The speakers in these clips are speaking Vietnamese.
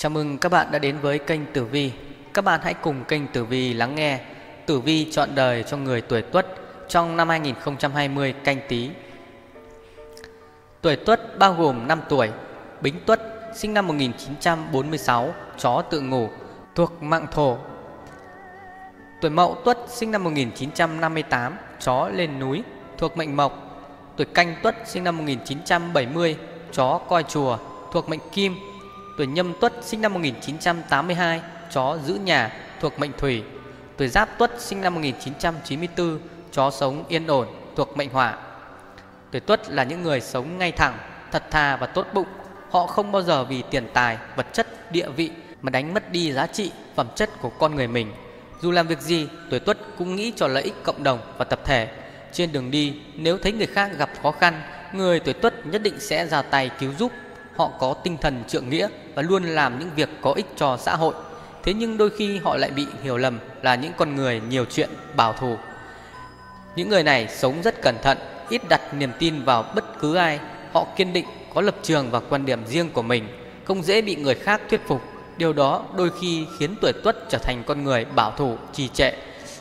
Chào mừng các bạn đã đến với kênh Tử Vi. Các bạn hãy cùng kênh Tử Vi lắng nghe Tử Vi chọn đời cho người tuổi Tuất trong năm 2020 canh tí. Tuổi Tuất bao gồm 5 tuổi: Bính Tuất sinh năm 1946, chó tự ngủ, thuộc mạng thổ. Tuổi Mậu Tuất sinh năm 1958, chó lên núi, thuộc mệnh mộc. Tuổi Canh Tuất sinh năm 1970, chó coi chùa, thuộc mệnh kim Tuổi Nhâm Tuất sinh năm 1982, chó giữ nhà, thuộc mệnh Thủy. Tuổi Giáp Tuất sinh năm 1994, chó sống yên ổn, thuộc mệnh Hỏa. Tuổi Tuất là những người sống ngay thẳng, thật thà và tốt bụng. Họ không bao giờ vì tiền tài, vật chất, địa vị mà đánh mất đi giá trị, phẩm chất của con người mình. Dù làm việc gì, tuổi Tuất cũng nghĩ cho lợi ích cộng đồng và tập thể. Trên đường đi, nếu thấy người khác gặp khó khăn, người tuổi Tuất nhất định sẽ ra tay cứu giúp họ có tinh thần trượng nghĩa và luôn làm những việc có ích cho xã hội. Thế nhưng đôi khi họ lại bị hiểu lầm là những con người nhiều chuyện bảo thủ. Những người này sống rất cẩn thận, ít đặt niềm tin vào bất cứ ai. Họ kiên định, có lập trường và quan điểm riêng của mình, không dễ bị người khác thuyết phục. Điều đó đôi khi khiến tuổi tuất trở thành con người bảo thủ, trì trệ.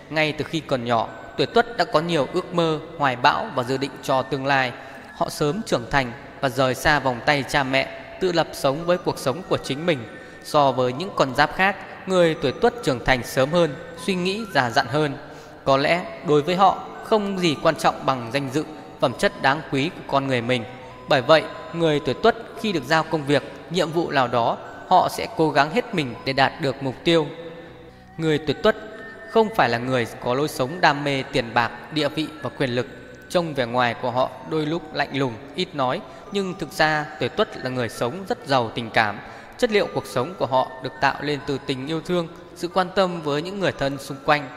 Ngay từ khi còn nhỏ, tuổi tuất đã có nhiều ước mơ, hoài bão và dự định cho tương lai. Họ sớm trưởng thành và rời xa vòng tay cha mẹ, tự lập sống với cuộc sống của chính mình. So với những con giáp khác, người tuổi tuất trưởng thành sớm hơn, suy nghĩ già dặn hơn. Có lẽ đối với họ không gì quan trọng bằng danh dự, phẩm chất đáng quý của con người mình. Bởi vậy, người tuổi tuất khi được giao công việc, nhiệm vụ nào đó, họ sẽ cố gắng hết mình để đạt được mục tiêu. Người tuổi tuất không phải là người có lối sống đam mê tiền bạc, địa vị và quyền lực Trông vẻ ngoài của họ đôi lúc lạnh lùng, ít nói nhưng thực ra tuổi tuất là người sống rất giàu tình cảm. Chất liệu cuộc sống của họ được tạo lên từ tình yêu thương Sự quan tâm với những người thân xung quanh.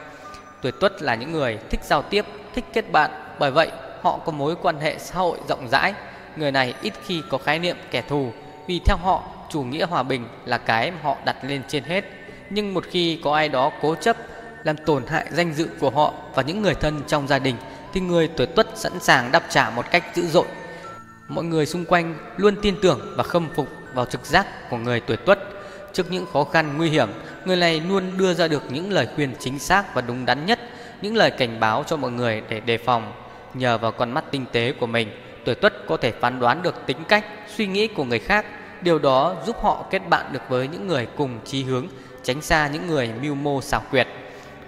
Tuổi tuất là những người thích giao tiếp, thích kết bạn. Bởi vậy họ có mối quan hệ xã hội rộng rãi. Người này ít khi có khái niệm kẻ thù Vì theo họ chủ nghĩa hòa bình là cái mà họ đặt lên trên hết. Nhưng một khi có ai đó cố chấp làm tổn hại danh dự của họ và những người thân trong gia đình thì người tuổi tuất sẵn sàng đáp trả một cách dữ dội. Mọi người xung quanh luôn tin tưởng và khâm phục vào trực giác của người tuổi tuất. Trước những khó khăn nguy hiểm, người này luôn đưa ra được những lời khuyên chính xác và đúng đắn nhất, những lời cảnh báo cho mọi người để đề phòng. Nhờ vào con mắt tinh tế của mình, tuổi tuất có thể phán đoán được tính cách, suy nghĩ của người khác. Điều đó giúp họ kết bạn được với những người cùng chí hướng, tránh xa những người mưu mô xảo quyệt.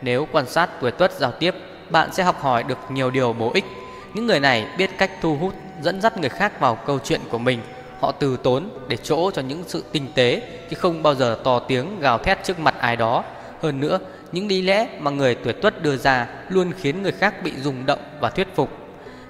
Nếu quan sát tuổi tuất giao tiếp bạn sẽ học hỏi được nhiều điều bổ ích. Những người này biết cách thu hút, dẫn dắt người khác vào câu chuyện của mình. Họ từ tốn để chỗ cho những sự tinh tế chứ không bao giờ to tiếng gào thét trước mặt ai đó. Hơn nữa, những lý lẽ mà người tuổi tuất đưa ra luôn khiến người khác bị rung động và thuyết phục.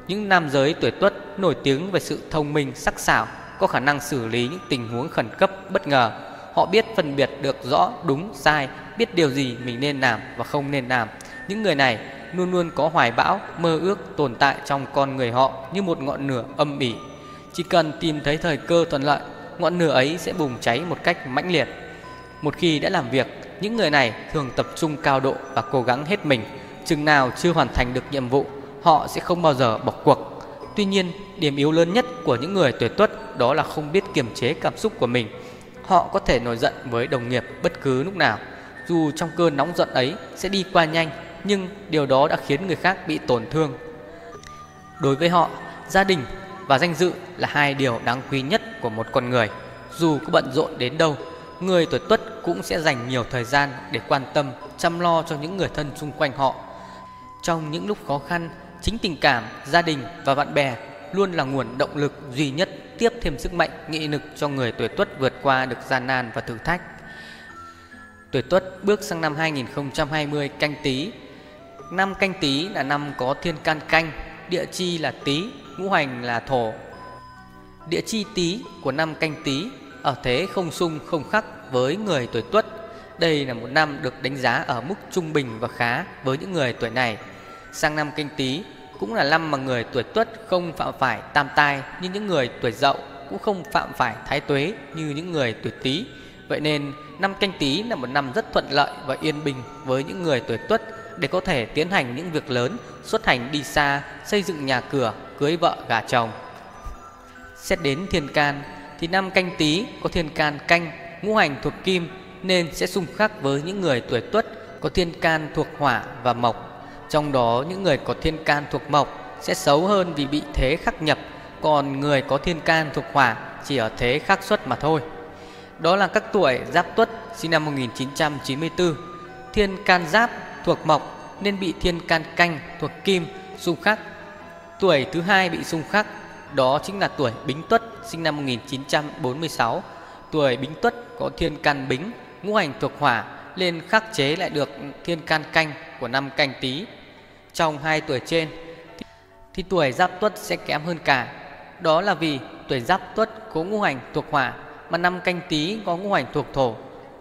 Những nam giới tuổi tuất nổi tiếng về sự thông minh, sắc sảo, có khả năng xử lý những tình huống khẩn cấp bất ngờ. Họ biết phân biệt được rõ đúng sai, biết điều gì mình nên làm và không nên làm. Những người này luôn luôn có hoài bão, mơ ước tồn tại trong con người họ như một ngọn lửa âm ỉ. Chỉ cần tìm thấy thời cơ thuận lợi, ngọn lửa ấy sẽ bùng cháy một cách mãnh liệt. Một khi đã làm việc, những người này thường tập trung cao độ và cố gắng hết mình. Chừng nào chưa hoàn thành được nhiệm vụ, họ sẽ không bao giờ bỏ cuộc. Tuy nhiên, điểm yếu lớn nhất của những người tuổi tuất đó là không biết kiềm chế cảm xúc của mình. Họ có thể nổi giận với đồng nghiệp bất cứ lúc nào, dù trong cơn nóng giận ấy sẽ đi qua nhanh nhưng điều đó đã khiến người khác bị tổn thương. Đối với họ, gia đình và danh dự là hai điều đáng quý nhất của một con người. Dù có bận rộn đến đâu, người tuổi Tuất cũng sẽ dành nhiều thời gian để quan tâm, chăm lo cho những người thân xung quanh họ. Trong những lúc khó khăn, chính tình cảm, gia đình và bạn bè luôn là nguồn động lực duy nhất tiếp thêm sức mạnh nghị lực cho người tuổi Tuất vượt qua được gian nan và thử thách. Tuổi Tuất bước sang năm 2020 canh tí Năm canh tí là năm có thiên can canh, địa chi là tý, ngũ hành là thổ. Địa chi tý của năm canh tí ở thế không xung không khắc với người tuổi tuất. Đây là một năm được đánh giá ở mức trung bình và khá với những người tuổi này. Sang năm canh tí cũng là năm mà người tuổi tuất không phạm phải tam tai như những người tuổi dậu cũng không phạm phải thái tuế như những người tuổi tý. Vậy nên năm canh tí là một năm rất thuận lợi và yên bình với những người tuổi tuất để có thể tiến hành những việc lớn, xuất hành đi xa, xây dựng nhà cửa, cưới vợ gả chồng. Xét đến thiên can thì năm canh tí có thiên can canh ngũ hành thuộc kim nên sẽ xung khắc với những người tuổi tuất có thiên can thuộc hỏa và mộc. Trong đó những người có thiên can thuộc mộc sẽ xấu hơn vì bị thế khắc nhập, còn người có thiên can thuộc hỏa chỉ ở thế khắc xuất mà thôi. Đó là các tuổi Giáp Tuất sinh năm 1994, Thiên Can Giáp thuộc Mộc nên bị Thiên Can Canh thuộc Kim xung khắc. Tuổi thứ hai bị xung khắc đó chính là tuổi Bính Tuất sinh năm 1946. Tuổi Bính Tuất có Thiên Can Bính, ngũ hành thuộc hỏa nên khắc chế lại được Thiên Can Canh của năm Canh Tý. Trong hai tuổi trên thì, thì tuổi Giáp Tuất sẽ kém hơn cả. Đó là vì tuổi Giáp Tuất có ngũ hành thuộc hỏa mà năm canh tí có ngũ hành thuộc thổ,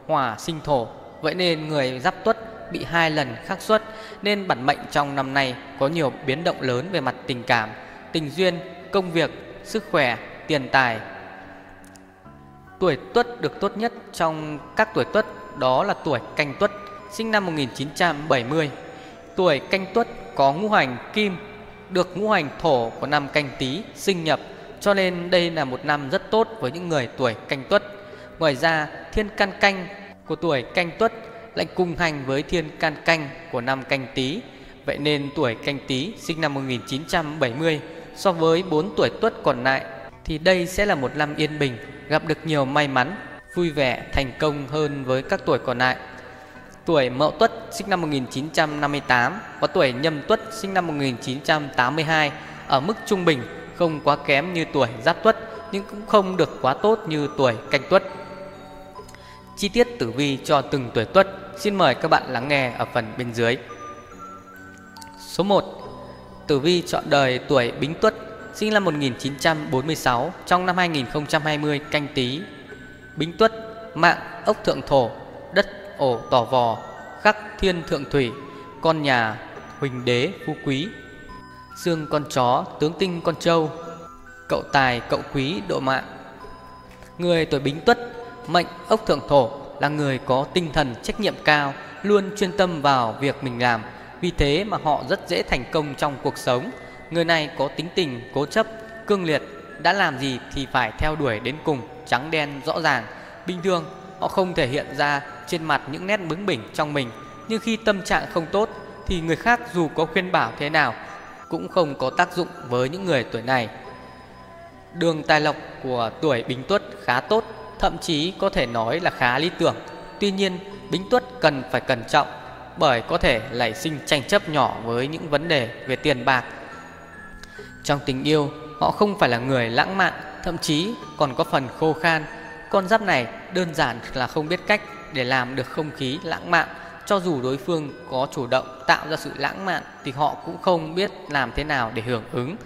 hỏa sinh thổ. Vậy nên người giáp tuất bị hai lần khắc xuất nên bản mệnh trong năm nay có nhiều biến động lớn về mặt tình cảm, tình duyên, công việc, sức khỏe, tiền tài. Tuổi tuất được tốt nhất trong các tuổi tuất đó là tuổi canh tuất sinh năm 1970. Tuổi canh tuất có ngũ hành kim được ngũ hành thổ của năm canh Tý sinh nhập cho nên đây là một năm rất tốt với những người tuổi canh tuất. Ngoài ra, thiên can canh của tuổi canh tuất lại cùng hành với thiên can canh của năm canh tí. Vậy nên tuổi canh tí sinh năm 1970 so với 4 tuổi tuất còn lại thì đây sẽ là một năm yên bình, gặp được nhiều may mắn, vui vẻ, thành công hơn với các tuổi còn lại. Tuổi Mậu Tuất sinh năm 1958 và tuổi Nhâm Tuất sinh năm 1982 ở mức trung bình không quá kém như tuổi giáp tuất nhưng cũng không được quá tốt như tuổi canh tuất. Chi tiết tử vi cho từng tuổi tuất xin mời các bạn lắng nghe ở phần bên dưới. Số 1. Tử vi chọn đời tuổi Bính Tuất, sinh năm 1946 trong năm 2020 canh tí. Bính Tuất, mạng ốc thượng thổ, đất ổ tỏ vò, khắc thiên thượng thủy, con nhà huỳnh đế phú quý Dương con chó, tướng tinh con trâu Cậu tài, cậu quý, độ mạng Người tuổi bính tuất Mệnh ốc thượng thổ Là người có tinh thần trách nhiệm cao Luôn chuyên tâm vào việc mình làm. Vì thế mà họ rất dễ thành công trong cuộc sống. Người này có tính tình, cố chấp, cương liệt. Đã làm gì thì phải theo đuổi đến cùng Trắng đen rõ ràng. Bình thường họ không thể hiện ra trên mặt những nét bướng bỉnh trong mình. Nhưng khi tâm trạng không tốt Thì người khác dù có khuyên bảo thế nào cũng không có tác dụng với những người tuổi này. Đường tài lộc của tuổi Bình Tuất khá tốt, thậm chí có thể nói là khá lý tưởng. Tuy nhiên, Bính Tuất cần phải cẩn trọng bởi có thể nảy sinh tranh chấp nhỏ với những vấn đề về tiền bạc. Trong tình yêu, họ không phải là người lãng mạn, thậm chí còn có phần khô khan. Con giáp này đơn giản là không biết cách để làm được không khí lãng mạn cho dù đối phương có chủ động tạo ra sự lãng mạn thì họ cũng không biết làm thế nào để hưởng ứng.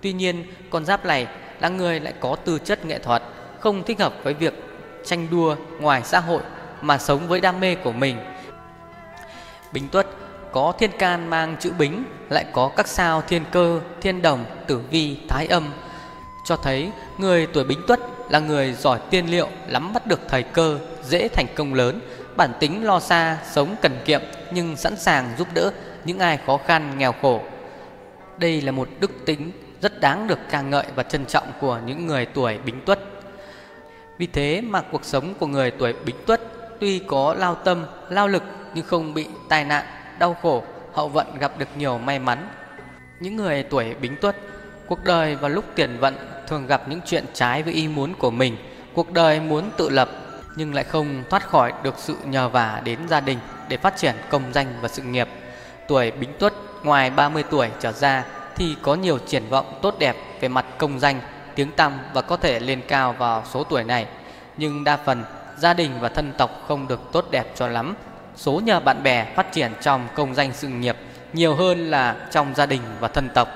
Tuy nhiên, con giáp này là người lại có tư chất nghệ thuật, không thích hợp với việc tranh đua ngoài xã hội mà sống với đam mê của mình. Bính Tuất có thiên can mang chữ bính, lại có các sao thiên cơ, thiên đồng, tử vi, thái âm, cho thấy người tuổi Bính Tuất là người giỏi tiên liệu, lắm bắt được thời cơ, dễ thành công lớn, bản tính lo xa, sống cần kiệm nhưng sẵn sàng giúp đỡ những ai khó khăn, nghèo khổ. Đây là một đức tính rất đáng được ca ngợi và trân trọng của những người tuổi Bính Tuất. Vì thế mà cuộc sống của người tuổi Bính Tuất tuy có lao tâm, lao lực nhưng không bị tai nạn, đau khổ, hậu vận gặp được nhiều may mắn. Những người tuổi Bính Tuất, cuộc đời và lúc tiền vận thường gặp những chuyện trái với ý muốn của mình. Cuộc đời muốn tự lập nhưng lại không thoát khỏi được sự nhờ vả đến gia đình để phát triển công danh và sự nghiệp. Tuổi Bính Tuất ngoài 30 tuổi trở ra thì có nhiều triển vọng tốt đẹp về mặt công danh, tiếng tăm và có thể lên cao vào số tuổi này. Nhưng đa phần gia đình và thân tộc không được tốt đẹp cho lắm. Số nhờ bạn bè phát triển trong công danh sự nghiệp nhiều hơn là trong gia đình và thân tộc.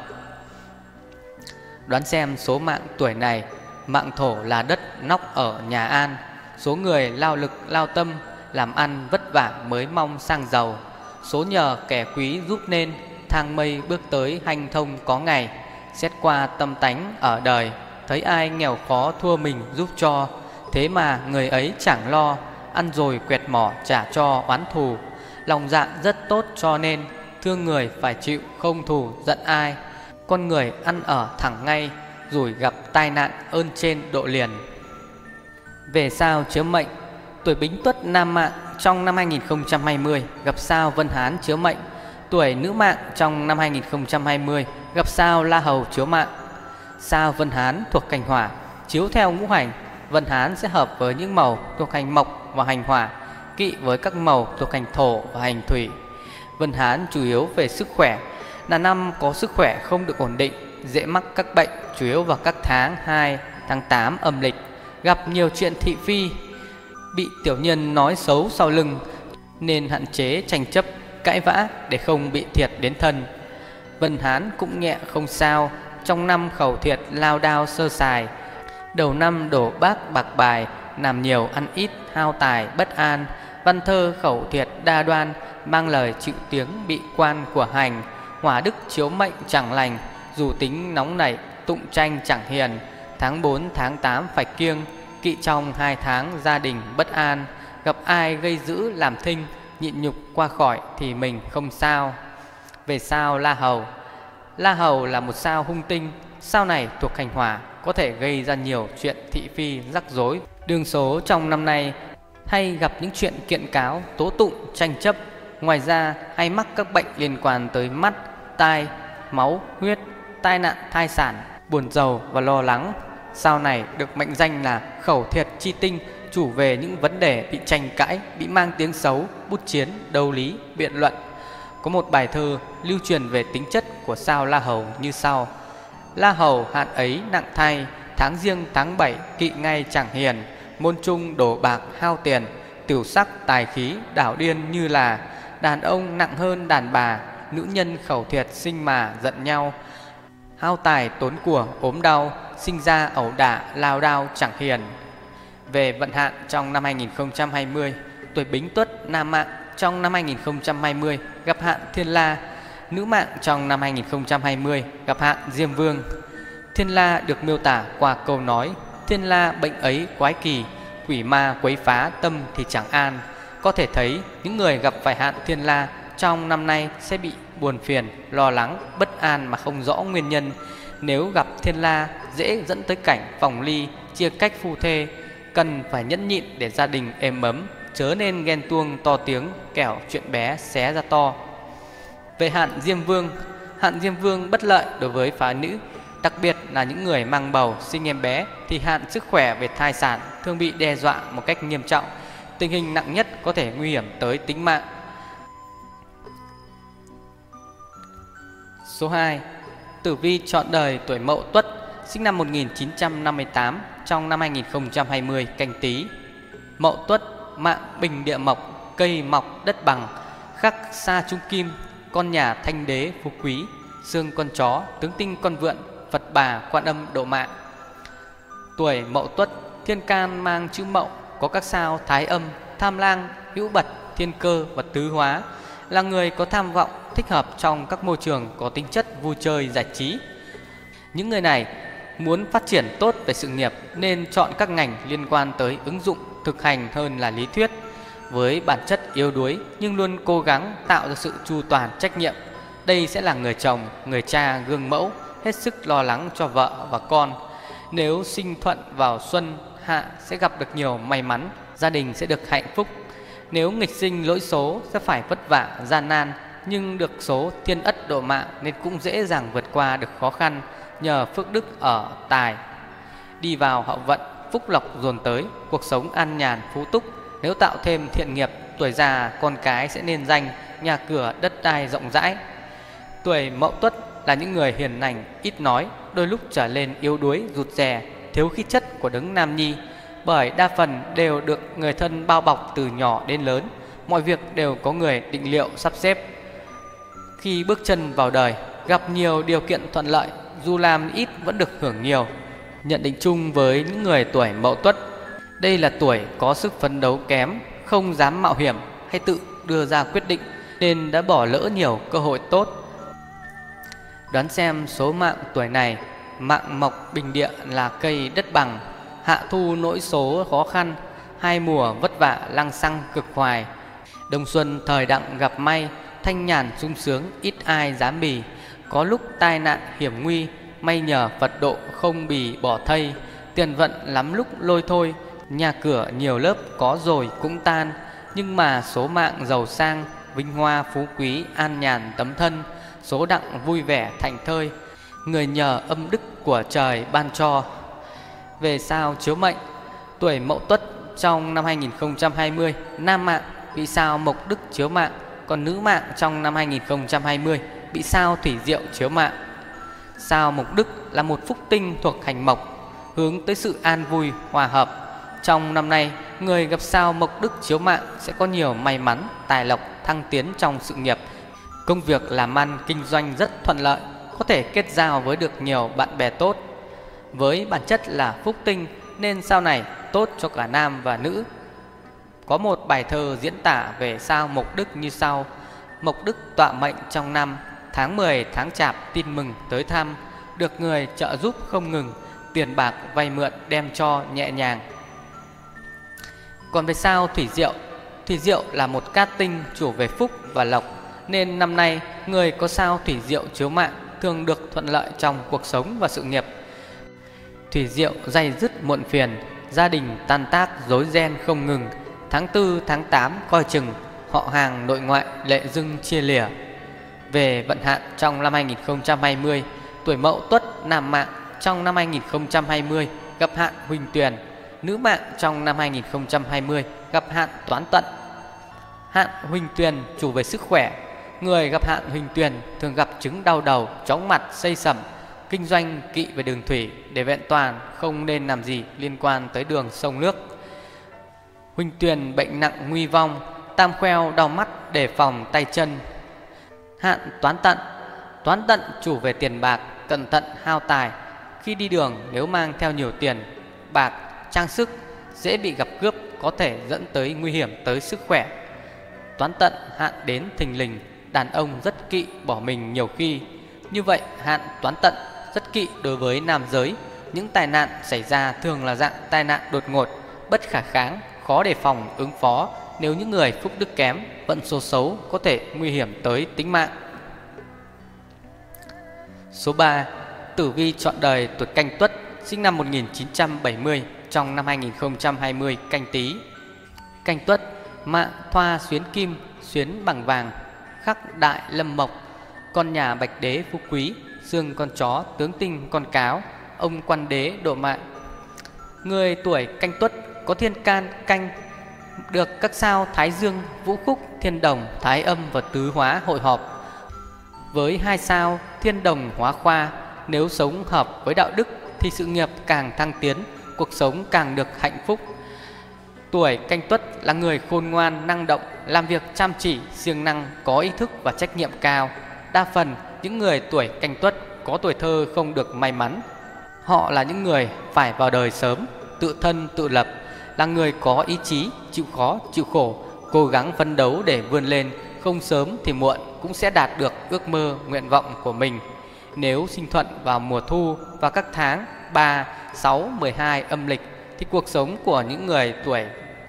Đoán xem số mạng tuổi này, mạng thổ là đất nóc ở nhà An Số người lao lực lao tâm Làm ăn vất vả mới mong sang giàu Số nhờ kẻ quý giúp nên Thang mây bước tới hanh thông có ngày Xét qua tâm tánh ở đời Thấy ai nghèo khó thua mình giúp cho, Thế mà người ấy chẳng lo, Ăn rồi quẹt mỏ trả cho oán thù Lòng dạ rất tốt cho nên Thương người phải chịu không thù giận ai Con người ăn ở thẳng ngay Rồi gặp tai nạn ơn trên độ liền về sao chiếu mệnh Tuổi Bính Tuất nam mạng trong năm 2020 gặp sao Vân Hán chiếu mệnh. Tuổi nữ mạng trong năm 2020 gặp sao La Hầu chiếu mạng. Sao Vân Hán thuộc cành hỏa, chiếu theo ngũ hành, Vân Hán sẽ hợp với những màu thuộc hành mộc và hành hỏa, kỵ với các màu thuộc hành thổ và hành thủy. Vân Hán chủ yếu về sức khỏe, là năm có sức khỏe không được ổn định, dễ mắc các bệnh chủ yếu vào các tháng 2, tháng 8 âm lịch, gặp nhiều chuyện thị phi, bị tiểu nhân nói xấu sau lưng nên hạn chế tranh chấp, cãi vã để không bị thiệt đến thân. Vân Hán cũng nhẹ không sao, trong năm khẩu thiệt lao đao sơ sài, đầu năm đổ bác bạc bài, làm nhiều ăn ít, hao tài bất an, văn thơ khẩu thiệt đa đoan, mang lời chịu tiếng bị quan của hành, hỏa đức chiếu mệnh chẳng lành, dù tính nóng nảy, tụng tranh chẳng hiền, tháng 4 tháng 8 phải kiêng, kỵ trong hai tháng gia đình bất an, gặp ai gây dữ làm thinh, nhịn nhục qua khỏi thì mình không sao. Về sao La Hầu La Hầu là một sao hung tinh, sao này thuộc hành hỏa, có thể gây ra nhiều chuyện thị phi rắc rối. Đường số trong năm nay hay gặp những chuyện kiện cáo, tố tụng, tranh chấp. Ngoài ra hay mắc các bệnh liên quan tới mắt, tai, máu, huyết, tai nạn thai sản, buồn giàu và lo lắng. Sao này được mệnh danh là khẩu thiệt chi tinh, chủ về những vấn đề bị tranh cãi, bị mang tiếng xấu, bút chiến, đấu lý, biện luận. Có một bài thơ lưu truyền về tính chất của sao La Hầu như sau. La Hầu hạn ấy nặng thay, tháng riêng tháng bảy kỵ ngay chẳng hiền, môn trung đổ bạc hao tiền, tiểu sắc tài khí đảo điên như là đàn ông nặng hơn đàn bà, nữ nhân khẩu thiệt sinh mà giận nhau. Hao tài tốn của ốm đau, sinh ra ẩu đả lao đao chẳng hiền. Về vận hạn trong năm 2020, tuổi Bính Tuất nam mạng trong năm 2020 gặp hạn Thiên La, nữ mạng trong năm 2020 gặp hạn Diêm Vương. Thiên La được miêu tả qua câu nói Thiên La bệnh ấy quái kỳ, quỷ ma quấy phá tâm thì chẳng an. Có thể thấy những người gặp phải hạn Thiên La trong năm nay sẽ bị buồn phiền, lo lắng, bất an mà không rõ nguyên nhân. Nếu gặp Thiên La dễ dẫn tới cảnh phòng ly, chia cách phu thê, cần phải nhẫn nhịn để gia đình êm ấm, chớ nên ghen tuông to tiếng kẻo chuyện bé xé ra to. Về hạn Diêm Vương, hạn Diêm Vương bất lợi đối với phá nữ, đặc biệt là những người mang bầu sinh em bé thì hạn sức khỏe về thai sản thường bị đe dọa một cách nghiêm trọng. Tình hình nặng nhất có thể nguy hiểm tới tính mạng. Số 2. Tử vi chọn đời tuổi Mậu Tuất, sinh năm 1958 trong năm 2020 canh tí. Mậu Tuất, mạng bình địa mộc, cây mọc đất bằng, khắc xa trung kim, con nhà thanh đế phú quý, xương con chó, tướng tinh con vượn, Phật bà quan âm độ mạng. Tuổi Mậu Tuất, thiên can mang chữ Mậu, có các sao thái âm, tham lang, hữu bật, thiên cơ và tứ hóa, là người có tham vọng thích hợp trong các môi trường có tính chất vui chơi giải trí. Những người này muốn phát triển tốt về sự nghiệp nên chọn các ngành liên quan tới ứng dụng thực hành hơn là lý thuyết với bản chất yếu đuối nhưng luôn cố gắng tạo ra sự chu toàn trách nhiệm. Đây sẽ là người chồng, người cha gương mẫu, hết sức lo lắng cho vợ và con. Nếu sinh thuận vào xuân hạ sẽ gặp được nhiều may mắn, gia đình sẽ được hạnh phúc. Nếu nghịch sinh lỗi số sẽ phải vất vả, gian nan, nhưng được số thiên ất độ mạng nên cũng dễ dàng vượt qua được khó khăn nhờ phước đức ở tài. Đi vào hậu vận, phúc lộc dồn tới, cuộc sống an nhàn phú túc. Nếu tạo thêm thiện nghiệp, tuổi già con cái sẽ nên danh, nhà cửa đất đai rộng rãi. Tuổi mậu tuất là những người hiền lành, ít nói, đôi lúc trở lên yếu đuối, rụt rè, thiếu khí chất của đấng nam nhi, bởi đa phần đều được người thân bao bọc từ nhỏ đến lớn, mọi việc đều có người định liệu sắp xếp. Khi bước chân vào đời, gặp nhiều điều kiện thuận lợi, dù làm ít vẫn được hưởng nhiều. Nhận định chung với những người tuổi Mậu Tuất, đây là tuổi có sức phấn đấu kém, không dám mạo hiểm hay tự đưa ra quyết định nên đã bỏ lỡ nhiều cơ hội tốt. Đoán xem số mạng tuổi này Mạng mộc bình địa là cây đất bằng Hạ thu nỗi số khó khăn Hai mùa vất vả lăng xăng cực hoài. Đông xuân thời đặng gặp may Thanh nhàn sung sướng ít ai dám bì. Có lúc tai nạn hiểm nguy May nhờ Phật độ không bì bỏ thây, Tiền vận lắm lúc lôi thôi, Nhà cửa nhiều lớp có rồi cũng tan. Nhưng mà số mạng giàu sang, Vinh hoa phú quý, an nhàn tấm thân, Số đặng vui vẻ thành thơi. Người nhờ âm đức của trời ban cho. Về sao chiếu mệnh? Tuổi mậu tuất trong năm 2020 Nam mạng bị sao mộc đức chiếu mạng, Còn nữ mạng trong năm 2020 bị sao thủy diệu chiếu mạng. Sao mộc đức là một phúc tinh thuộc hành mộc Hướng tới sự an vui hòa hợp. Trong năm nay Người gặp sao mộc đức chiếu mạng Sẽ có nhiều may mắn, tài lộc, thăng tiến trong sự nghiệp. Công việc làm ăn, kinh doanh rất thuận lợi Có thể kết giao với được nhiều bạn bè tốt. Với bản chất là phúc tinh Nên sao này tốt cho cả nam và nữ? Có một bài thơ diễn tả về sao mộc đức như sau. Mộc đức tọa mệnh trong năm Tháng 10 tháng chạp tin mừng tới thăm, Được người trợ giúp không ngừng, Tiền bạc vay mượn đem cho nhẹ nhàng. Còn về sao thủy diệu Thủy diệu là một cát tinh chủ về phúc và lộc, Nên năm nay người có sao thủy diệu chiếu mạng Thường được thuận lợi trong cuộc sống và sự nghiệp. Thủy diệu dày dứt muộn phiền, Gia đình tan tác rối ren không ngừng, Tháng 4 tháng 8 coi chừng, Họ hàng nội ngoại lệ dưng chia lìa về vận hạn trong năm 2020, tuổi Mậu Tuất nam mạng trong năm 2020 gặp hạn Huỳnh Tuyền, nữ mạng trong năm 2020 gặp hạn Toán Tận. Hạn Huỳnh Tuyền chủ về sức khỏe, người gặp hạn Huỳnh Tuyền thường gặp chứng đau đầu, chóng mặt, xây sẩm, kinh doanh kỵ về đường thủy để vẹn toàn không nên làm gì liên quan tới đường sông nước. Huỳnh Tuyền bệnh nặng nguy vong, tam khoeo đau mắt đề phòng tay chân Hạn toán tận. Toán tận chủ về tiền bạc Cẩn thận hao tài. Khi đi đường nếu mang theo nhiều tiền Bạc, trang sức Dễ bị gặp cướp Có thể dẫn tới nguy hiểm tới sức khỏe. Toán tận hạn đến thình lình Đàn ông rất kỵ bỏ mình nhiều khi. Như vậy hạn toán tận rất kỵ đối với nam giới. Những tai nạn xảy ra thường là dạng tai nạn đột ngột Bất khả kháng, khó đề phòng, ứng phó. Nếu những người phúc đức kém, vận số xấu có thể nguy hiểm tới tính mạng. Số 3. Tử vi chọn đời tuổi canh tuất, sinh năm 1970 trong năm 2020 canh tí. Canh tuất, mạng thoa xuyến kim, xuyến bằng vàng, khắc đại lâm mộc, con nhà bạch đế phú quý, xương con chó tướng tinh con cáo, ông quan đế độ mạng. Người tuổi canh tuất có thiên can canh được các sao Thái Dương, Vũ Khúc, Thiên Đồng, Thái Âm và Tứ Hóa hội họp. Với hai sao Thiên Đồng, Hóa Khoa, nếu sống hợp với đạo đức thì sự nghiệp càng thăng tiến, cuộc sống càng được hạnh phúc. Tuổi canh tuất là người khôn ngoan, năng động, làm việc chăm chỉ, siêng năng, có ý thức và trách nhiệm cao. Đa phần những người tuổi canh tuất có tuổi thơ không được may mắn. Họ là những người phải vào đời sớm, tự thân tự lập, là người có ý chí, chịu khó, chịu khổ, cố gắng phấn đấu để vươn lên, không sớm thì muộn cũng sẽ đạt được ước mơ, nguyện vọng của mình. Nếu sinh thuận vào mùa thu và các tháng 3, 6, 12 âm lịch thì cuộc sống của những người tuổi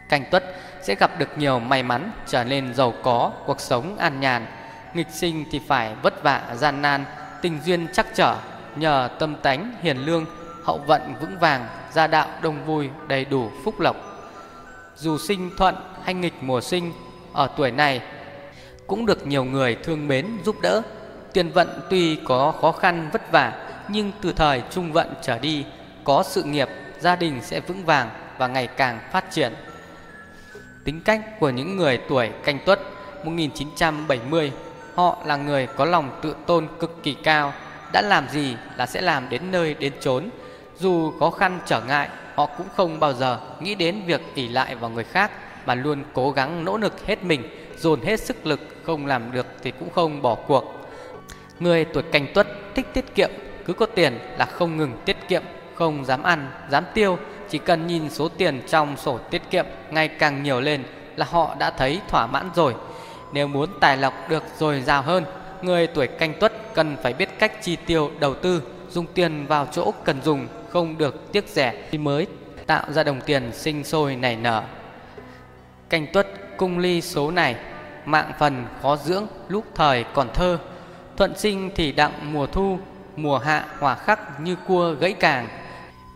canh tuất sẽ gặp được nhiều may mắn, trở nên giàu có, cuộc sống an nhàn. Nghịch sinh thì phải vất vả gian nan, tình duyên chắc trở, nhờ tâm tánh hiền lương, hậu vận vững vàng, gia đạo đông vui, đầy đủ phúc lộc. Dù sinh thuận hay nghịch mùa sinh, ở tuổi này cũng được nhiều người thương mến giúp đỡ. Tiền vận tuy có khó khăn vất vả, nhưng từ thời trung vận trở đi, có sự nghiệp, gia đình sẽ vững vàng và ngày càng phát triển. Tính cách của những người tuổi canh tuất 1970, họ là người có lòng tự tôn cực kỳ cao, đã làm gì là sẽ làm đến nơi đến chốn, dù khó khăn trở ngại, họ cũng không bao giờ nghĩ đến việc ỷ lại vào người khác mà luôn cố gắng nỗ lực hết mình, dồn hết sức lực, không làm được thì cũng không bỏ cuộc. Người tuổi canh tuất thích tiết kiệm, cứ có tiền là không ngừng tiết kiệm, không dám ăn, dám tiêu, chỉ cần nhìn số tiền trong sổ tiết kiệm ngày càng nhiều lên là họ đã thấy thỏa mãn rồi. Nếu muốn tài lộc được dồi dào hơn, người tuổi canh tuất cần phải biết cách chi tiêu đầu tư, dùng tiền vào chỗ cần dùng không được tiếc rẻ thì mới tạo ra đồng tiền sinh sôi nảy nở. Canh tuất cung ly số này, mạng phần khó dưỡng lúc thời còn thơ, thuận sinh thì đặng mùa thu, mùa hạ hỏa khắc như cua gãy càng.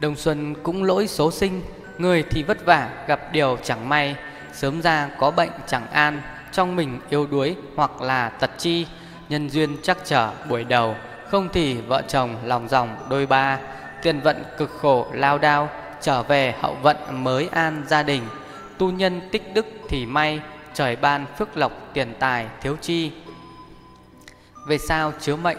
Đồng xuân cũng lỗi số sinh, Người thì vất vả gặp điều chẳng may Sớm ra có bệnh chẳng an Trong mình yếu đuối hoặc là tật chi Nhân duyên chắc trở buổi đầu không thì vợ chồng lòng dòng đôi ba, Tiền vận cực khổ lao đao, Trở về hậu vận mới an gia đình. Tu nhân tích đức thì may, Trời ban phước lộc tiền tài thiếu chi. Về sao chiếu mệnh,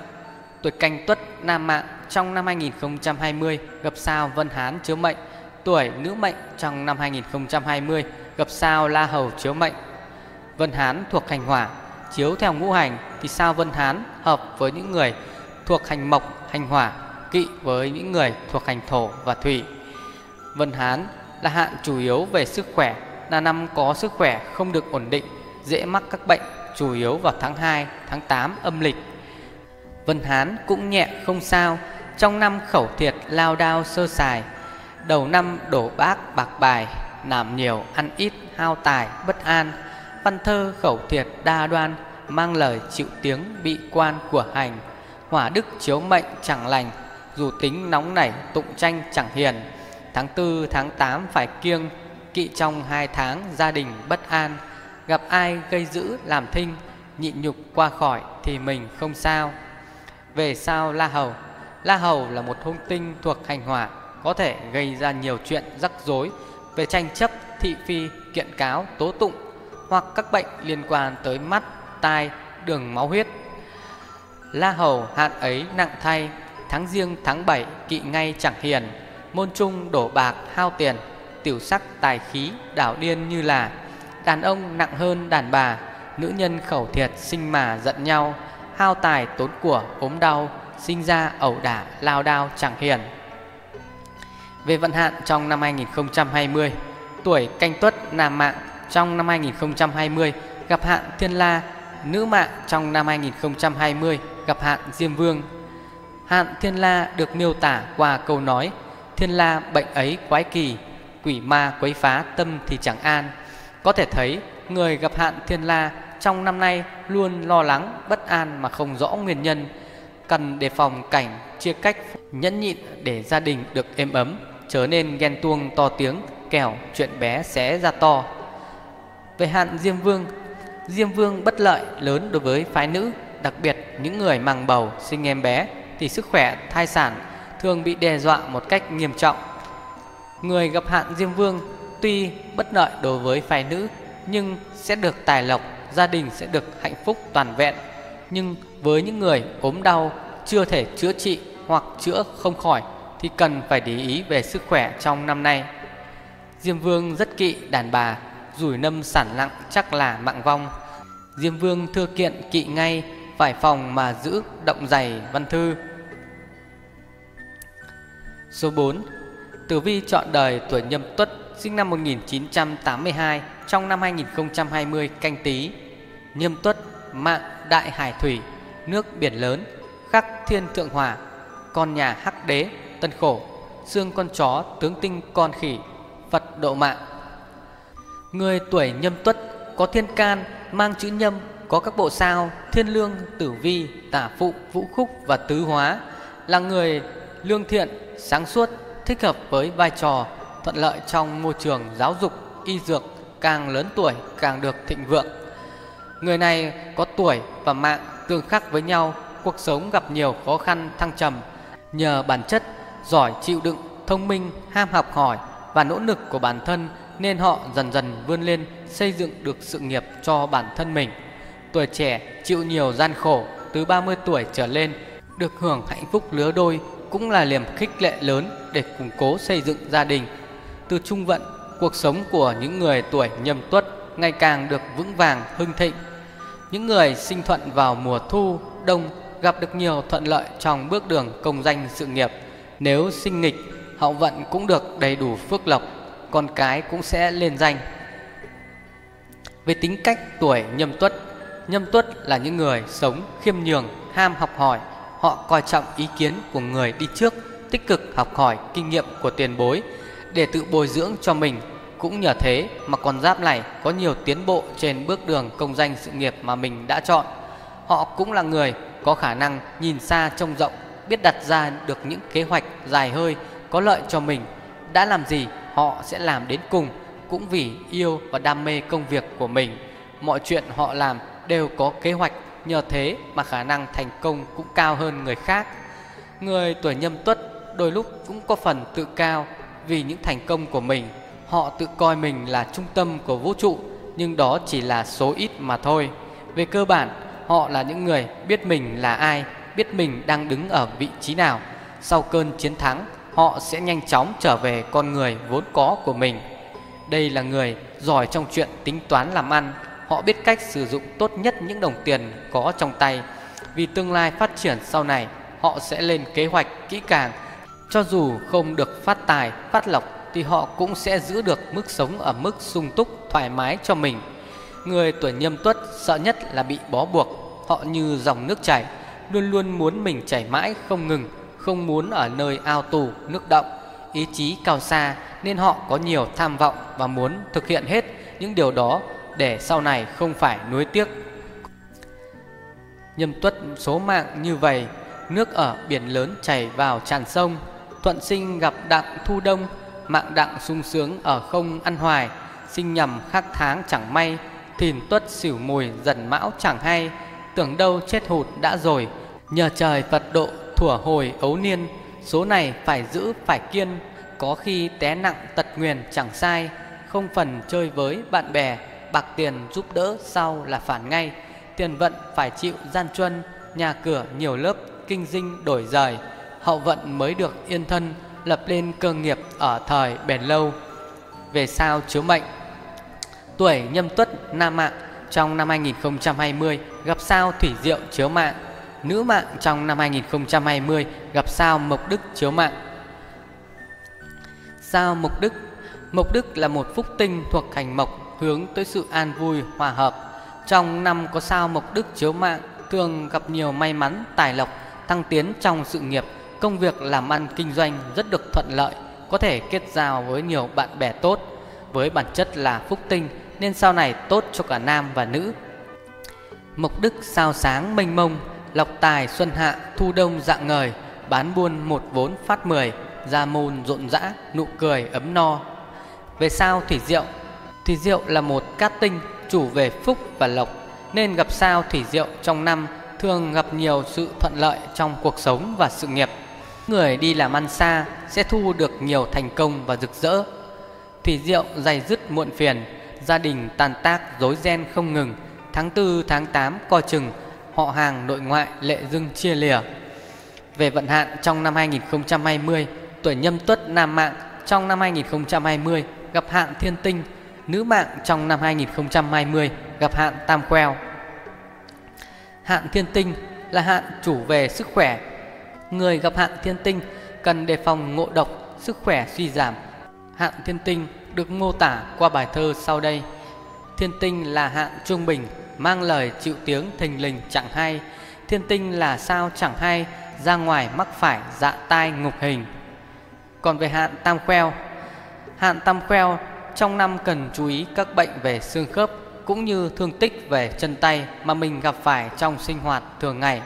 Tuổi canh tuất nam mạng trong năm 2020 gặp sao Vân Hán chiếu mệnh, Tuổi nữ mệnh trong năm 2020 gặp sao La Hầu chiếu mệnh. Vân Hán thuộc hành hỏa, Chiếu theo ngũ hành thì sao Vân Hán hợp với những người thuộc hành mộc, hành hỏa Kỵ với những người thuộc hành thổ và thủy Vân Hán là hạn chủ yếu về sức khỏe Là năm có sức khỏe không được ổn định Dễ mắc các bệnh chủ yếu vào tháng 2, tháng 8 âm lịch. Vân Hán cũng nhẹ không sao Trong năm khẩu thiệt lao đao sơ sài Đầu năm đổ bác bạc bài Làm nhiều ăn ít hao tài bất an Văn thơ khẩu thiệt đa đoan Mang lời chịu tiếng bị quan của hành. Hỏa đức chiếu mệnh chẳng lành Dù tính nóng nảy tụng tranh chẳng hiền. Tháng tư tháng tám phải kiêng Kỵ trong hai tháng gia đình bất an. Gặp ai gây dữ làm thinh Nhịn nhục qua khỏi thì mình không sao. Về sao La Hầu. La Hầu là một hung tinh thuộc hành hỏa Có thể gây ra nhiều chuyện rắc rối. Về tranh chấp, thị phi, kiện cáo, tố tụng Hoặc các bệnh liên quan tới mắt, tai, đường máu huyết La Hầu hạn ấy nặng thay, Tháng riêng tháng bảy kỵ ngay chẳng hiền, Môn trung đổ bạc hao tiền, Tiểu sắc tài khí đảo điên như là. Đàn ông nặng hơn đàn bà, Nữ nhân khẩu thiệt sinh mà giận nhau, Hao tài tốn của ốm đau, Sinh ra ẩu đả lao đao chẳng hiền. Về vận hạn trong năm 2020 Tuổi canh tuất nam mạng trong năm 2020 Gặp hạn thiên la Nữ mạng trong năm 2020 gặp hạn diêm vương. Hạn thiên la được miêu tả qua câu nói, Thiên la bệnh ấy quái kỳ, Quỷ ma quấy phá tâm thì chẳng an. Có thể thấy, người gặp hạn thiên la Trong năm nay luôn lo lắng, bất an mà không rõ nguyên nhân, Cần đề phòng cảnh chia cách nhẫn nhịn để gia đình được êm ấm, Trở nên ghen tuông to tiếng, kẻo, chuyện bé sẽ ra to. Về hạn Diêm Vương Diêm Vương bất lợi lớn đối với phái nữ. Đặc biệt những người mang bầu sinh em bé Thì sức khỏe thai sản thường bị đe dọa một cách nghiêm trọng. Người gặp hạn Diêm Vương tuy bất lợi đối với phái nữ Nhưng sẽ được tài lộc, gia đình sẽ được hạnh phúc toàn vẹn. Nhưng với những người ốm đau chưa thể chữa trị hoặc chữa không khỏi Thì cần phải để ý về sức khỏe trong năm nay. Diêm Vương rất kỵ đàn bà Rủi nâm sản nặng chắc là mạng vong. Diêm Vương thưa kiện kỵ ngay phải phòng mà giữ động dày văn thư. Số 4 Tử Vi chọn đời tuổi nhâm tuất, Sinh năm 1982 Trong năm 2020 canh tí. Nhâm tuất, mạng đại hải thủy, Nước biển lớn, Khắc thiên thượng hỏa Con nhà hắc đế, tân khổ, Xương con chó tướng tinh con khỉ, Phật độ mạng. Người tuổi nhâm tuất có thiên can, mang chữ nhâm có các bộ sao thiên lương, tử vi, tả phụ, vũ khúc và tứ hóa là người lương thiện, sáng suốt, thích hợp với vai trò thuận lợi trong môi trường giáo dục, y dược càng lớn tuổi càng được thịnh vượng. Người này có tuổi và mạng tương khắc với nhau, cuộc sống gặp nhiều khó khăn thăng trầm nhờ bản chất giỏi chịu đựng, thông minh, ham học hỏi và nỗ lực của bản thân nên họ dần dần vươn lên xây dựng được sự nghiệp cho bản thân mình. Tuổi trẻ chịu nhiều gian khổ từ 30 tuổi trở lên được hưởng hạnh phúc lứa đôi cũng là niềm khích lệ lớn để củng cố xây dựng gia đình. Từ trung vận, cuộc sống của những người tuổi nhâm tuất ngày càng được vững vàng hưng thịnh. Những người sinh thuận vào mùa thu, đông gặp được nhiều thuận lợi trong bước đường công danh sự nghiệp. Nếu sinh nghịch, hậu vận cũng được đầy đủ phước lộc con cái cũng sẽ lên danh. Về tính cách tuổi nhâm tuất, nhâm tuất là những người sống khiêm nhường, ham học hỏi, họ coi trọng ý kiến của người đi trước, tích cực học hỏi kinh nghiệm của tiền bối để tự bồi dưỡng cho mình. Cũng nhờ thế mà con giáp này có nhiều tiến bộ trên bước đường công danh sự nghiệp mà mình đã chọn. Họ cũng là người có khả năng nhìn xa trông rộng, biết đặt ra được những kế hoạch dài hơi có lợi cho mình. Đã làm gì họ sẽ làm đến cùng cũng vì yêu và đam mê công việc của mình. Mọi chuyện họ làm đều có kế hoạch, nhờ thế mà khả năng thành công cũng cao hơn người khác. Người tuổi nhâm tuất đôi lúc cũng có phần tự cao vì những thành công của mình. Họ tự coi mình là trung tâm của vũ trụ, nhưng đó chỉ là số ít mà thôi. Về cơ bản, họ là những người biết mình là ai, biết mình đang đứng ở vị trí nào. Sau cơn chiến thắng, họ sẽ nhanh chóng trở về con người vốn có của mình. Đây là người giỏi trong chuyện tính toán làm ăn, họ biết cách sử dụng tốt nhất những đồng tiền có trong tay. Vì tương lai phát triển sau này, họ sẽ lên kế hoạch kỹ càng. Cho dù không được phát tài, phát lộc thì họ cũng sẽ giữ được mức sống ở mức sung túc, thoải mái cho mình. Người tuổi nhâm tuất sợ nhất là bị bó buộc, họ như dòng nước chảy, luôn luôn muốn mình chảy mãi không ngừng, không muốn ở nơi ao tù, nước động. Ý chí cao xa nên họ có nhiều tham vọng và muốn thực hiện hết những điều đó để sau này không phải nuối tiếc. Nhâm tuất số mạng như vậy, nước ở biển lớn chảy vào tràn sông, thuận sinh gặp đặng thu đông, mạng đặng sung sướng ở không ăn hoài, sinh nhầm khắc tháng chẳng may, thìn tuất xỉu mùi dần mão chẳng hay, tưởng đâu chết hụt đã rồi, nhờ trời Phật độ thủa hồi ấu niên, số này phải giữ phải kiên, có khi té nặng tật nguyền chẳng sai, không phần chơi với bạn bè, bạc tiền giúp đỡ sau là phản ngay, tiền vận phải chịu gian truân, nhà cửa nhiều lớp kinh dinh đổi rời, hậu vận mới được yên thân, lập lên cơ nghiệp ở thời bền lâu. Về sao chiếu mệnh. Tuổi nhâm tuất nam mạng trong năm 2020 gặp sao thủy diệu chiếu mạng. Nữ mạng trong năm 2020 gặp sao mộc đức chiếu mạng. Sao mộc đức? Mộc đức là một phúc tinh thuộc hành mộc hướng tới sự an vui, hòa hợp. Trong năm có sao mộc đức chiếu mạng, thường gặp nhiều may mắn, tài lộc tăng tiến trong sự nghiệp. Công việc làm ăn kinh doanh rất được thuận lợi, có thể kết giao với nhiều bạn bè tốt. Với bản chất là phúc tinh, nên sau này tốt cho cả nam và nữ. Mộc đức sao sáng mênh mông, lộc tài xuân hạ, thu đông dạng ngời, bán buôn một vốn phát mười gia môn rộn rã, nụ cười ấm no. Về sao thủy diệu thủy diệu là một cát tinh chủ về phúc và lộc nên gặp sao thủy diệu trong năm thường gặp nhiều sự thuận lợi trong cuộc sống và sự nghiệp. Người đi làm ăn xa sẽ thu được nhiều thành công và rực rỡ. Thủy diệu dày dứt muộn phiền gia đình tàn tác rối ren không ngừng. Tháng tư tháng tám coi chừng họ hàng nội ngoại lệ dưng chia lìa. Về vận hạn trong năm 2020, tuổi nhâm tuất nam mạng trong năm 2020 gặp hạn thiên tinh, nữ mạng trong năm 2020 gặp hạn tam queo. Hạn thiên tinh là hạn chủ về sức khỏe. Người gặp hạn thiên tinh cần đề phòng ngộ độc, sức khỏe suy giảm. Hạn thiên tinh được mô tả qua bài thơ sau đây. Thiên tinh là hạn trung bình mang lời chịu tiếng thình lình chẳng hay thiên tinh là sao chẳng hay ra ngoài mắc phải dạ tai ngục hình còn về hạn tam khoeo hạn tam khoeo trong năm cần chú ý các bệnh về xương khớp cũng như thương tích về chân tay mà mình gặp phải trong sinh hoạt thường ngày.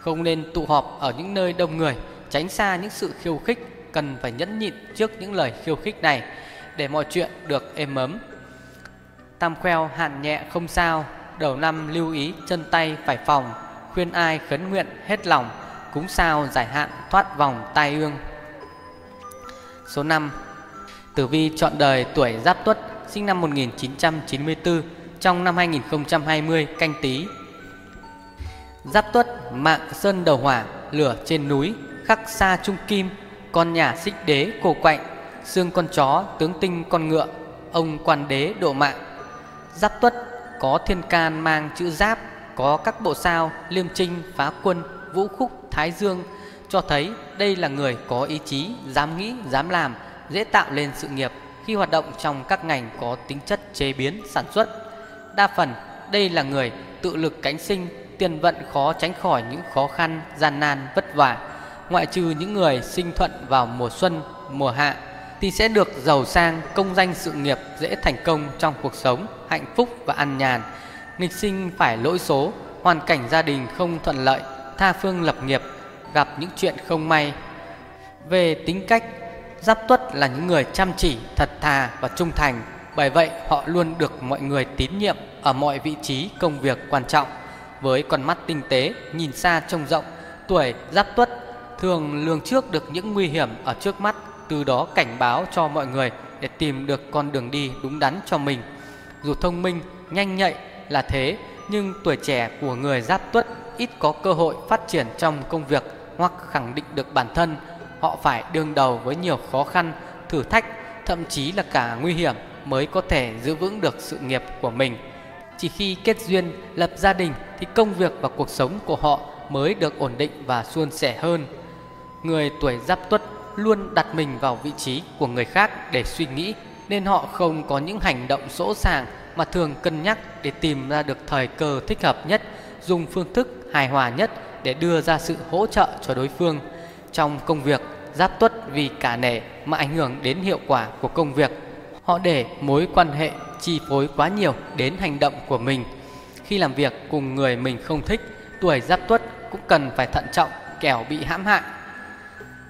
Không nên tụ họp ở những nơi đông người, tránh xa những sự khiêu khích, cần phải nhẫn nhịn trước những lời khiêu khích này để mọi chuyện được êm ấm. Tam khoeo hạn nhẹ không sao, Đầu năm lưu ý chân tay phải phòng, Khuyên ai khấn nguyện hết lòng, Cúng sao giải hạn thoát vòng tai ương. Số 5 Tử Vi chọn đời tuổi Giáp Tuất Sinh năm 1994 Trong năm 2020 canh tí. Giáp Tuất mạng sơn đầu hỏa Lửa trên núi khắc xa trung kim Con nhà xích đế cổ quạnh Xương con chó tướng tinh con ngựa Ông quan đế độ mạng. Giáp Tuất có thiên can mang chữ giáp, có các bộ sao liêm trinh, phá quân, vũ khúc, thái dương cho thấy đây là người có ý chí, dám nghĩ, dám làm, dễ tạo lên sự nghiệp khi hoạt động trong các ngành có tính chất chế biến, sản xuất. Đa phần đây là người tự lực cánh sinh, tiền vận khó tránh khỏi những khó khăn, gian nan, vất vả. Ngoại trừ những người sinh thuận vào mùa xuân, mùa hạ thì sẽ được giàu sang, công danh sự nghiệp dễ thành công trong cuộc sống, hạnh phúc và an nhàn. Nghịch sinh phải lỗi số, hoàn cảnh gia đình không thuận lợi, tha phương lập nghiệp, gặp những chuyện không may. Về tính cách, Giáp Tuất là những người chăm chỉ, thật thà và trung thành, bởi vậy họ luôn được mọi người tín nhiệm ở mọi vị trí công việc quan trọng. Với con mắt tinh tế, nhìn xa trông rộng, tuổi Giáp Tuất thường lường trước được những nguy hiểm ở trước mắt, từ đó cảnh báo cho mọi người để tìm được con đường đi đúng đắn cho mình. Dù thông minh, nhanh nhạy là thế, nhưng tuổi trẻ của người Giáp Tuất ít có cơ hội phát triển trong công việc hoặc khẳng định được bản thân. Họ phải đương đầu với nhiều khó khăn, thử thách, thậm chí là cả nguy hiểm mới có thể giữ vững được sự nghiệp của mình. Chỉ khi kết duyên, lập gia đình thì công việc và cuộc sống của họ mới được ổn định và suôn sẻ hơn. Người tuổi Giáp Tuất luôn đặt mình vào vị trí của người khác để suy nghĩ nên họ không có những hành động sỗ sàng mà thường cân nhắc để tìm ra được thời cơ thích hợp nhất, dùng phương thức hài hòa nhất để đưa ra sự hỗ trợ cho đối phương. Trong công việc, giáp tuất vì cả nể mà ảnh hưởng đến hiệu quả của công việc. Họ để mối quan hệ chi phối quá nhiều đến hành động của mình. Khi làm việc cùng người mình không thích, tuổi giáp tuất cũng cần phải thận trọng kẻo bị hãm hại.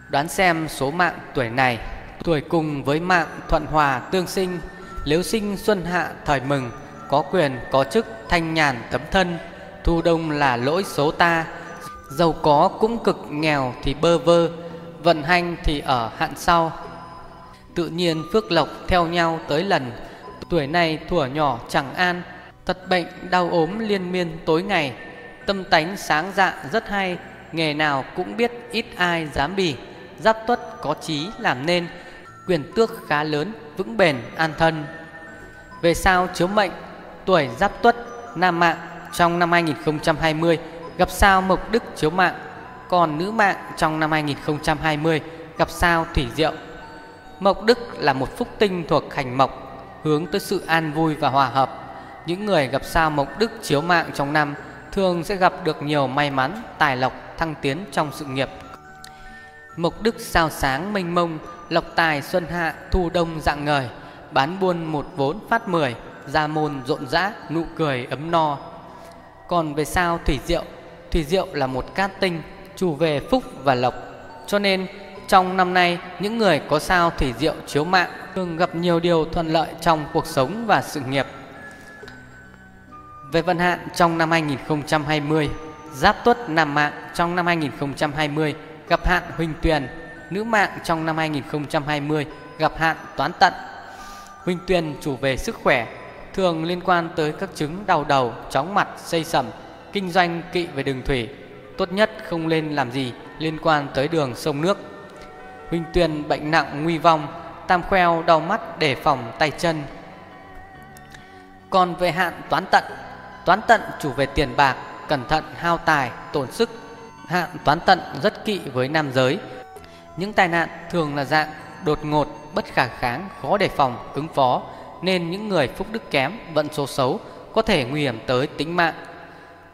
Đoán xem số mạng tuổi này, tuổi cùng với mạng thuận hòa tương sinh, nếu sinh xuân hạ thời mừng, có quyền có chức thanh nhàn tấm thân, thu đông là lỗi số ta, giàu có cũng cực nghèo thì bơ vơ, vận hành thì ở hạn sau. Tự nhiên phước lộc theo nhau tới lần, tuổi này thuở nhỏ chẳng an, tật bệnh đau ốm liên miên tối ngày, tâm tánh sáng dạ rất hay, nghề nào cũng biết ít ai dám bì, giáp tuất có trí làm nên, quyền tước khá lớn, vững bền an thân. Về sao chiếu mệnh, tuổi giáp tuất, nam mạng trong năm 2020 gặp sao mộc đức chiếu mạng, còn nữ mạng trong năm 2020 gặp sao thủy diệu. Mộc đức là một phúc tinh thuộc hành mộc, hướng tới sự an vui và hòa hợp. Những người gặp sao mộc đức chiếu mạng trong năm thường sẽ gặp được nhiều may mắn, tài lộc, thăng tiến trong sự nghiệp. Mộc đức sao sáng mênh mông, lộc tài xuân hạ, thu đông dạng ngời, bán buôn một vốn phát mười, gia môn rộn rã, nụ cười ấm no. Còn về sao thủy diệu, thủy diệu là một cát tinh, chủ về phúc và lộc. Cho nên trong năm nay, những người có sao thủy diệu chiếu mạng thường gặp nhiều điều thuận lợi trong cuộc sống và sự nghiệp. Về vận hạn trong năm 2020, Giáp Tuất nam mạng trong năm 2020 gặp hạn Huỳnh Tuyền, nữ mạng trong năm 2020 gặp hạn Toán Tận. Huỳnh Tuyền chủ về sức khỏe, thường liên quan tới các chứng đau đầu, chóng mặt, xây sẩm, kinh doanh kỵ về đường thủy. Tốt nhất không nên làm gì liên quan tới đường sông nước. huynh Tuyền bệnh nặng nguy vong, tam khoeo đau mắt để phòng tay chân. Còn về hạn toán tận, toán tận chủ về tiền bạc, cẩn thận hao tài, tổn sức. Hạn toán tận rất kỵ với nam giới. Những tai nạn thường là dạng đột ngột, bất khả kháng, khó đề phòng, ứng phó nên những người phúc đức kém, vận số xấu có thể nguy hiểm tới tính mạng.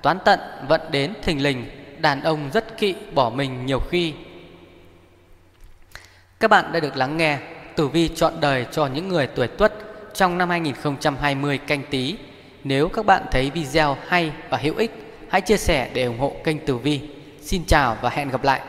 Toán tận vận đến thình lình, đàn ông rất kỵ bỏ mình nhiều khi. Các bạn đã được lắng nghe Tử vi chọn đời cho những người tuổi Tuất trong năm 2020 canh tí. Nếu các bạn thấy video hay và hữu ích, hãy chia sẻ để ủng hộ kênh Tử vi. Xin chào và hẹn gặp lại.